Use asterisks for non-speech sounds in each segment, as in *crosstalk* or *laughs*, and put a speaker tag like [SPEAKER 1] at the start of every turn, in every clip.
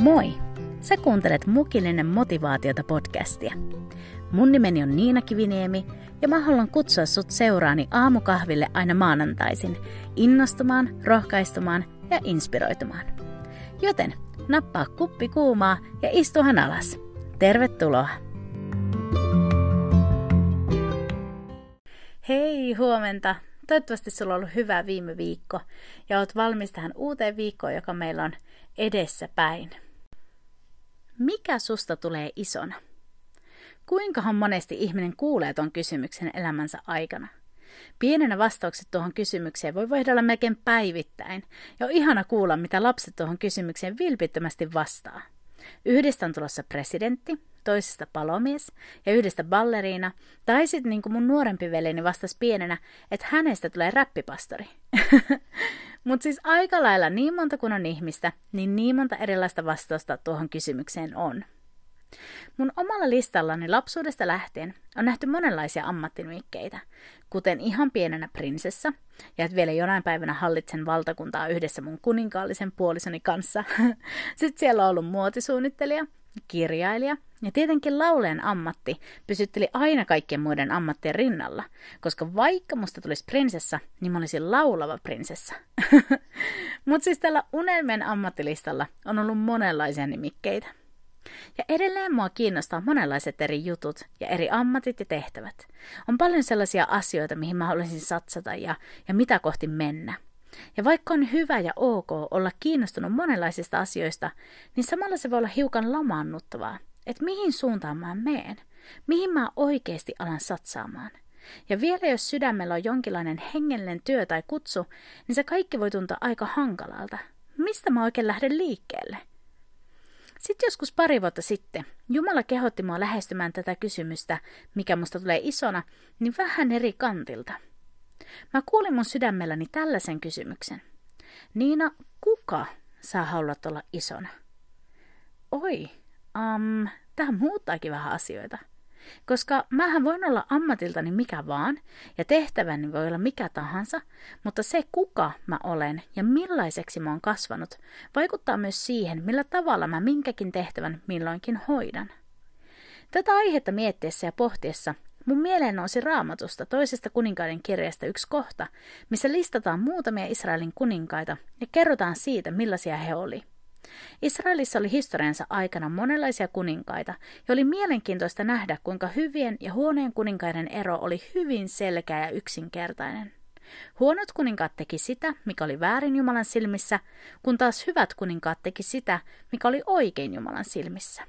[SPEAKER 1] Moi! Sä kuuntelet Mukillinen motivaatiota podcastia. Mun nimeni on Niina Kiviniemi ja mä haluan kutsua sut seuraani aamukahville aina maanantaisin innostumaan, rohkaistumaan ja inspiroitumaan. Joten nappaa kuppi kuumaa ja istuhan alas. Tervetuloa! Hei, huomenta! Toivottavasti sulla on ollut hyvä viime viikko ja oot valmis tähän uuteen viikkoon, joka meillä on edessä päin. Mikä susta tulee isona? Kuinkahan monesti ihminen kuulee tuon kysymyksen elämänsä aikana? Pienenä vastaukset tuohon kysymykseen voi vaihdella melkein päivittäin, ja on ihana kuulla, mitä lapset tuohon kysymykseen vilpittömästi vastaa. Yhdestä on tulossa presidentti, toisesta palomies ja yhdestä balleriina, tai sitten niin kuin mun nuorempi veljeni vastasi pienenä, että hänestä tulee räppipastori. *laughs* Mutta siis aika lailla niin monta kuin on ihmistä, niin niin monta erilaista vastausta tuohon kysymykseen on. Mun omalla listallani lapsuudesta lähtien on nähty monenlaisia ammattinimikkeitä, kuten ihan pienenä prinsessa, ja että vielä jonain päivänä hallitsen valtakuntaa yhdessä mun kuninkaallisen puolisoni kanssa. *laughs* Sitten siellä on ollut muotisuunnittelija, kirjailija ja tietenkin lauleen ammatti pysytteli aina kaikkien muiden ammattien rinnalla, koska vaikka musta tulisi prinsessa, niin mä olisin laulava prinsessa. *laughs* Mutta siis tällä unelmien ammattilistalla on ollut monenlaisia nimikkeitä. Ja edelleen mua kiinnostaa monenlaiset eri jutut ja eri ammatit ja tehtävät. On paljon sellaisia asioita, mihin mä haluaisin satsata ja, ja mitä kohti mennä – ja vaikka on hyvä ja ok olla kiinnostunut monenlaisista asioista, niin samalla se voi olla hiukan lamaannuttavaa, että mihin suuntaan mä meen, mihin mä oikeasti alan satsaamaan. Ja vielä jos sydämellä on jonkinlainen hengellinen työ tai kutsu, niin se kaikki voi tuntua aika hankalalta. Mistä mä oikein lähden liikkeelle? Sitten joskus pari vuotta sitten Jumala kehotti mua lähestymään tätä kysymystä, mikä musta tulee isona, niin vähän eri kantilta – Mä kuulin mun sydämelläni tällaisen kysymyksen. Niina, kuka sä haluat olla isona? Oi, um, tämä muuttaakin vähän asioita. Koska mähän voin olla ammatiltani mikä vaan, ja tehtäväni voi olla mikä tahansa, mutta se kuka mä olen ja millaiseksi mä oon kasvanut, vaikuttaa myös siihen, millä tavalla mä minkäkin tehtävän milloinkin hoidan. Tätä aihetta miettiessä ja pohtiessa Mun mieleen nousi raamatusta toisesta kuninkaiden kirjasta yksi kohta, missä listataan muutamia Israelin kuninkaita ja kerrotaan siitä, millaisia he oli. Israelissa oli historiansa aikana monenlaisia kuninkaita, ja oli mielenkiintoista nähdä, kuinka hyvien ja huonojen kuninkaiden ero oli hyvin selkeä ja yksinkertainen. Huonot kuninkaat teki sitä, mikä oli väärin Jumalan silmissä, kun taas hyvät kuninkaat teki sitä, mikä oli oikein Jumalan silmissä.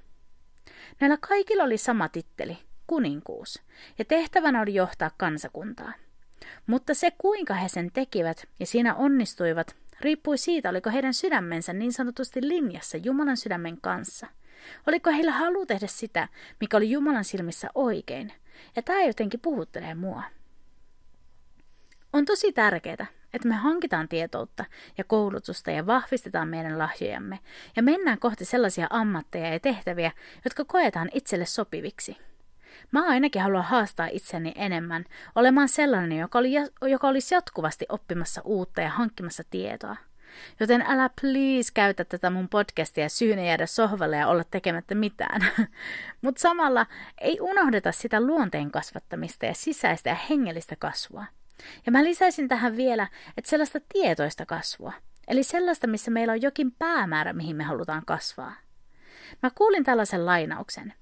[SPEAKER 1] Näillä kaikilla oli sama titteli, kuninkuus, ja tehtävänä oli johtaa kansakuntaa. Mutta se, kuinka he sen tekivät ja siinä onnistuivat, riippui siitä, oliko heidän sydämensä niin sanotusti linjassa Jumalan sydämen kanssa. Oliko heillä halu tehdä sitä, mikä oli Jumalan silmissä oikein. Ja tämä jotenkin puhuttelee mua. On tosi tärkeää, että me hankitaan tietoutta ja koulutusta ja vahvistetaan meidän lahjojamme ja mennään kohti sellaisia ammatteja ja tehtäviä, jotka koetaan itselle sopiviksi – Mä ainakin haluan haastaa itseni enemmän, olemaan sellainen, joka, oli, joka olisi jatkuvasti oppimassa uutta ja hankkimassa tietoa. Joten älä please käytä tätä mun podcastia syynä jäädä sohvalle ja olla tekemättä mitään. *laughs* Mutta samalla ei unohdeta sitä luonteen kasvattamista ja sisäistä ja hengellistä kasvua. Ja mä lisäisin tähän vielä, että sellaista tietoista kasvua. Eli sellaista, missä meillä on jokin päämäärä, mihin me halutaan kasvaa. Mä kuulin tällaisen lainauksen.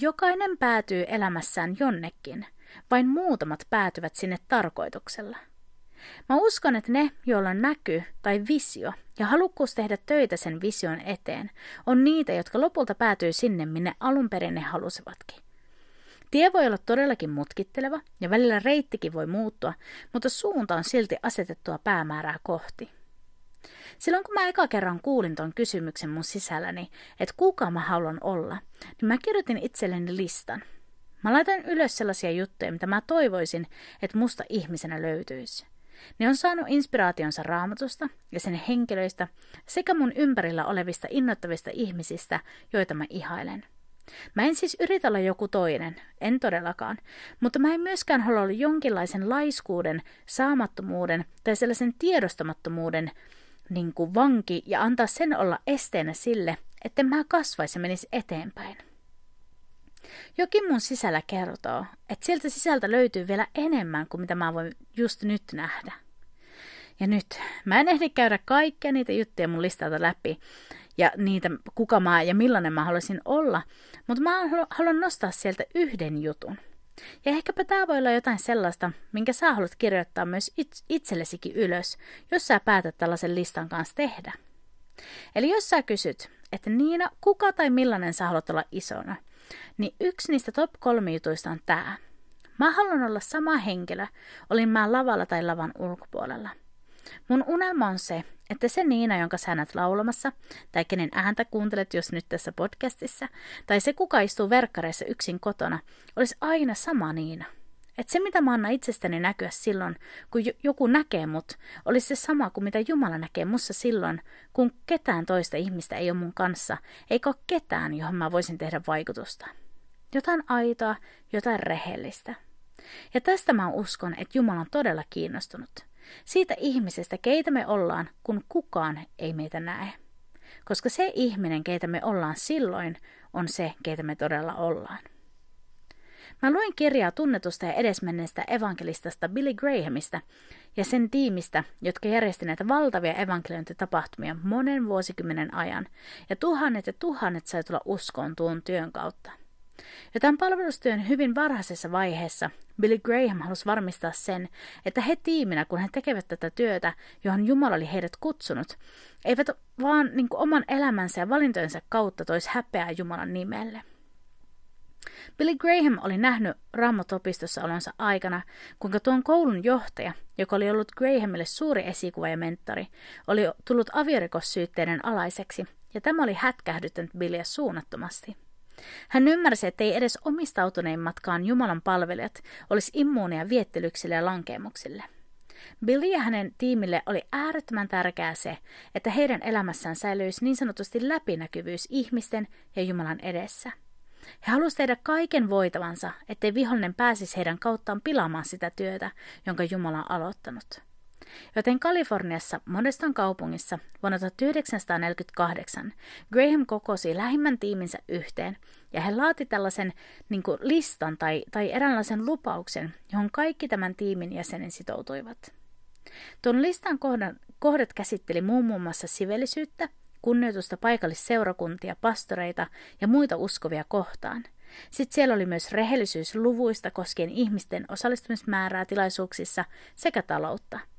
[SPEAKER 1] Jokainen päätyy elämässään jonnekin, vain muutamat päätyvät sinne tarkoituksella. Mä uskon, että ne, joilla on näky tai visio ja halukkuus tehdä töitä sen vision eteen, on niitä, jotka lopulta päätyy sinne, minne alun perin ne halusivatkin. Tie voi olla todellakin mutkitteleva ja välillä reittikin voi muuttua, mutta suunta on silti asetettua päämäärää kohti. Silloin kun mä eka kerran kuulin ton kysymyksen mun sisälläni, että kuka mä haluan olla, niin mä kirjoitin itselleni listan. Mä laitan ylös sellaisia juttuja, mitä mä toivoisin, että musta ihmisenä löytyisi. Ne on saanut inspiraationsa raamatusta ja sen henkilöistä sekä mun ympärillä olevista innoittavista ihmisistä, joita mä ihailen. Mä en siis yritä olla joku toinen, en todellakaan, mutta mä en myöskään halua olla jonkinlaisen laiskuuden, saamattomuuden tai sellaisen tiedostamattomuuden niin kuin vanki ja antaa sen olla esteenä sille, että mä kasvaisi ja menisi eteenpäin. Jokin mun sisällä kertoo, että sieltä sisältä löytyy vielä enemmän kuin mitä mä voin just nyt nähdä. Ja nyt, mä en ehdi käydä kaikkia niitä juttuja mun listalta läpi, ja niitä, kuka mä ja millainen mä haluaisin olla, mutta mä haluan nostaa sieltä yhden jutun. Ja ehkäpä tämä voi olla jotain sellaista, minkä sä haluat kirjoittaa myös itsellesikin ylös, jos sä päätät tällaisen listan kanssa tehdä. Eli jos sä kysyt, että Niina, kuka tai millainen sä haluat olla isona, niin yksi niistä top kolme jutuista on tämä. Mä haluan olla sama henkilö, olin mä lavalla tai lavan ulkopuolella. Mun unelma on se, että se Niina, jonka sä näet laulamassa, tai kenen ääntä kuuntelet jos nyt tässä podcastissa, tai se kuka istuu verkkareissa yksin kotona, olisi aina sama Niina. Että se, mitä mä annan itsestäni näkyä silloin, kun joku näkee mut, olisi se sama kuin mitä Jumala näkee mussa silloin, kun ketään toista ihmistä ei ole mun kanssa, eikä ole ketään, johon mä voisin tehdä vaikutusta. Jotain aitoa, jotain rehellistä. Ja tästä mä uskon, että Jumala on todella kiinnostunut. Siitä ihmisestä, keitä me ollaan, kun kukaan ei meitä näe. Koska se ihminen, keitä me ollaan silloin, on se, keitä me todella ollaan. Mä luin kirjaa tunnetusta ja edesmenneestä evankelistasta Billy Grahamista ja sen tiimistä, jotka järjesti näitä valtavia evankeliointitapahtumia monen vuosikymmenen ajan, ja tuhannet ja tuhannet sai tulla uskoon tuon työn kautta. Tämän palvelustyön hyvin varhaisessa vaiheessa Billy Graham halusi varmistaa sen, että he tiiminä, kun he tekevät tätä työtä, johon Jumala oli heidät kutsunut, eivät vaan niin kuin oman elämänsä ja valintojensa kautta toisi häpeää Jumalan nimelle. Billy Graham oli nähnyt Raamatopistossa olonsa aikana, kuinka tuon koulun johtaja, joka oli ollut Grahamille suuri esikuva ja mentori, oli tullut aviorikossyytteiden alaiseksi, ja tämä oli hätkähdyttänyt Billyä suunnattomasti. Hän ymmärsi, että ei edes omistautuneimmatkaan Jumalan palvelijat olisi immuuneja viettelyksille ja lankeemuksille. Billy ja hänen tiimille oli äärettömän tärkeää se, että heidän elämässään säilyisi niin sanotusti läpinäkyvyys ihmisten ja Jumalan edessä. He halusivat tehdä kaiken voitavansa, ettei vihollinen pääsisi heidän kauttaan pilaamaan sitä työtä, jonka Jumala on aloittanut. Joten Kaliforniassa Modeston kaupungissa vuonna 1948 Graham kokosi lähimmän tiiminsä yhteen ja he laati tällaisen niin kuin, listan tai, tai eräänlaisen lupauksen, johon kaikki tämän tiimin jäsenen sitoutuivat. Tuon listan kohdan, kohdat käsitteli muun muassa sivellisyyttä, kunnioitusta paikallisseurakuntia, pastoreita ja muita uskovia kohtaan. Sitten siellä oli myös rehellisyys luvuista koskien ihmisten osallistumismäärää tilaisuuksissa sekä taloutta –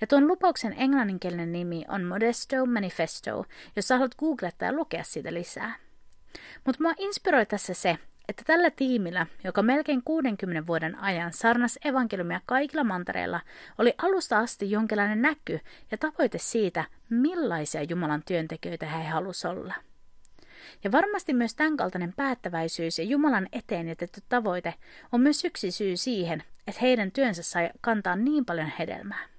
[SPEAKER 1] ja tuon lupauksen englanninkielinen nimi on Modesto Manifesto, jos haluat googlettaa ja lukea siitä lisää. Mutta mua inspiroi tässä se, että tällä tiimillä, joka melkein 60 vuoden ajan sarnas evankeliumia kaikilla mantereilla, oli alusta asti jonkinlainen näky ja tavoite siitä, millaisia Jumalan työntekijöitä he halusivat olla. Ja varmasti myös tämänkaltainen päättäväisyys ja Jumalan eteen jätetty tavoite on myös yksi syy siihen, että heidän työnsä sai kantaa niin paljon hedelmää.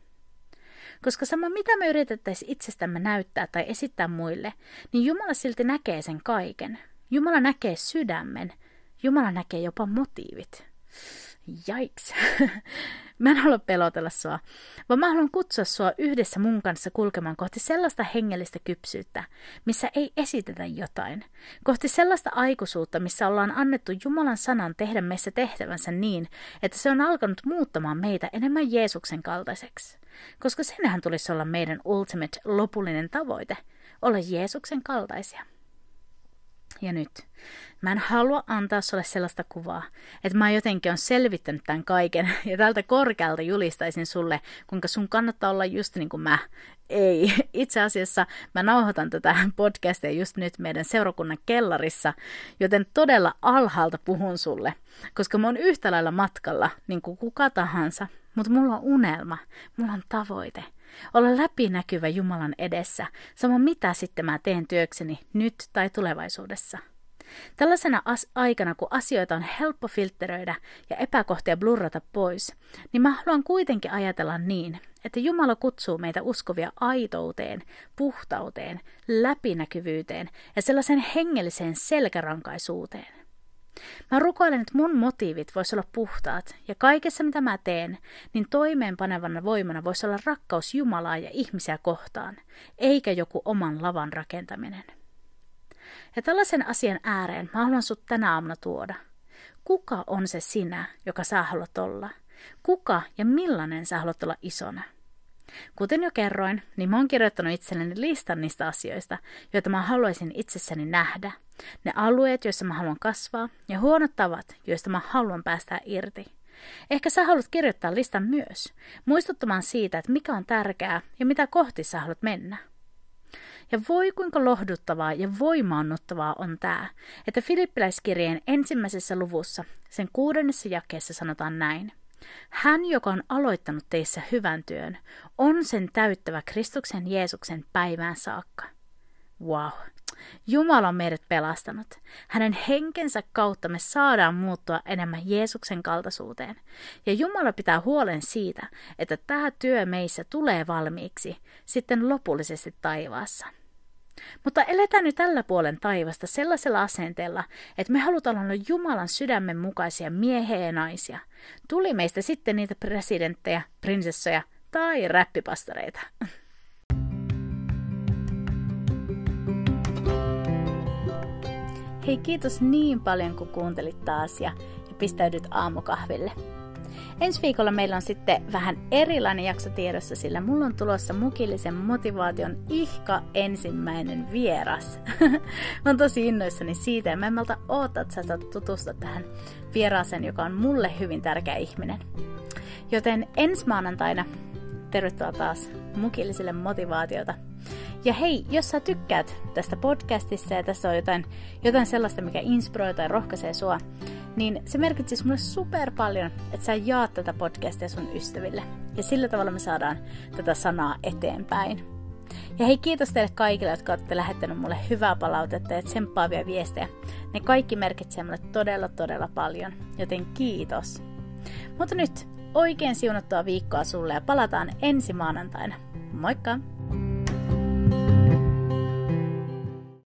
[SPEAKER 1] Koska sama mitä me yritettäisiin itsestämme näyttää tai esittää muille, niin Jumala silti näkee sen kaiken. Jumala näkee sydämen. Jumala näkee jopa motiivit. Jaiks. *laughs* mä en halua pelotella sua, vaan mä haluan kutsua sua yhdessä mun kanssa kulkemaan kohti sellaista hengellistä kypsyyttä, missä ei esitetä jotain. Kohti sellaista aikuisuutta, missä ollaan annettu Jumalan sanan tehdä meissä tehtävänsä niin, että se on alkanut muuttamaan meitä enemmän Jeesuksen kaltaiseksi. Koska senhän tulisi olla meidän ultimate, lopullinen tavoite, olla Jeesuksen kaltaisia. Ja nyt, mä en halua antaa sulle sellaista kuvaa, että mä jotenkin on selvittänyt tämän kaiken *laughs* ja tältä korkealta julistaisin sulle, kuinka sun kannattaa olla just niin kuin mä. Ei, *laughs* itse asiassa mä nauhoitan tätä podcastia just nyt meidän seurakunnan kellarissa, joten todella alhaalta puhun sulle, koska mä oon yhtä lailla matkalla, niin kuin kuka tahansa, mutta mulla on unelma, mulla on tavoite – olla läpinäkyvä Jumalan edessä, sama mitä sitten mä teen työkseni nyt tai tulevaisuudessa. Tällaisena as- aikana, kun asioita on helppo filtteröidä ja epäkohtia blurrata pois, niin mä haluan kuitenkin ajatella niin, että Jumala kutsuu meitä uskovia aitouteen, puhtauteen, läpinäkyvyyteen ja sellaisen hengelliseen selkärankaisuuteen. Mä rukoilen, että mun motiivit vois olla puhtaat, ja kaikessa mitä mä teen, niin toimeenpanevana voimana voisi olla rakkaus Jumalaa ja ihmisiä kohtaan, eikä joku oman lavan rakentaminen. Ja tällaisen asian ääreen mä haluan sut tänä aamuna tuoda. Kuka on se sinä, joka sä haluat olla? Kuka ja millainen sä haluat olla isona? Kuten jo kerroin, niin mä oon kirjoittanut itselleni listan niistä asioista, joita mä haluaisin itsessäni nähdä. Ne alueet, joissa mä haluan kasvaa, ja huonot tavat, joista mä haluan päästä irti. Ehkä sä haluat kirjoittaa listan myös, muistuttamaan siitä, että mikä on tärkeää ja mitä kohti sä haluat mennä. Ja voi kuinka lohduttavaa ja voimaannuttavaa on tämä, että Filippiläiskirjeen ensimmäisessä luvussa, sen kuudennessa jakeessa sanotaan näin. Hän, joka on aloittanut teissä hyvän työn, on sen täyttävä Kristuksen Jeesuksen päivään saakka. Wow, Jumala on meidät pelastanut. Hänen henkensä kautta me saadaan muuttua enemmän Jeesuksen kaltaisuuteen. Ja Jumala pitää huolen siitä, että tämä työ meissä tulee valmiiksi sitten lopullisesti taivaassa. Mutta eletään nyt tällä puolen taivasta sellaisella asenteella, että me halutaan olla Jumalan sydämen mukaisia miehiä ja naisia. Tuli meistä sitten niitä presidenttejä, prinsessoja tai räppipastoreita. Hei kiitos niin paljon kun kuuntelit taas ja, ja pistäydyt aamukahville. Ensi viikolla meillä on sitten vähän erilainen jakso tiedossa, sillä mulla on tulossa mukillisen motivaation ihka ensimmäinen vieras. *laughs* mä oon tosi innoissani siitä ja mä en malta oota, että sä tutustua tähän vieraaseen, joka on mulle hyvin tärkeä ihminen. Joten ensi maanantaina tervetuloa taas mukillisille motivaatiota. Ja hei, jos sä tykkäät tästä podcastissa ja tässä on jotain, jotain sellaista, mikä inspiroi tai rohkaisee sua, niin se merkitsisi mulle super paljon, että sä jaat tätä podcastia sun ystäville. Ja sillä tavalla me saadaan tätä sanaa eteenpäin. Ja hei, kiitos teille kaikille, jotka olette lähettänyt mulle hyvää palautetta ja tsemppaavia viestejä. Ne kaikki merkitsee mulle todella, todella paljon, joten kiitos. Mutta nyt oikein siunattua viikkoa sulle ja palataan ensi maanantaina. Moikka!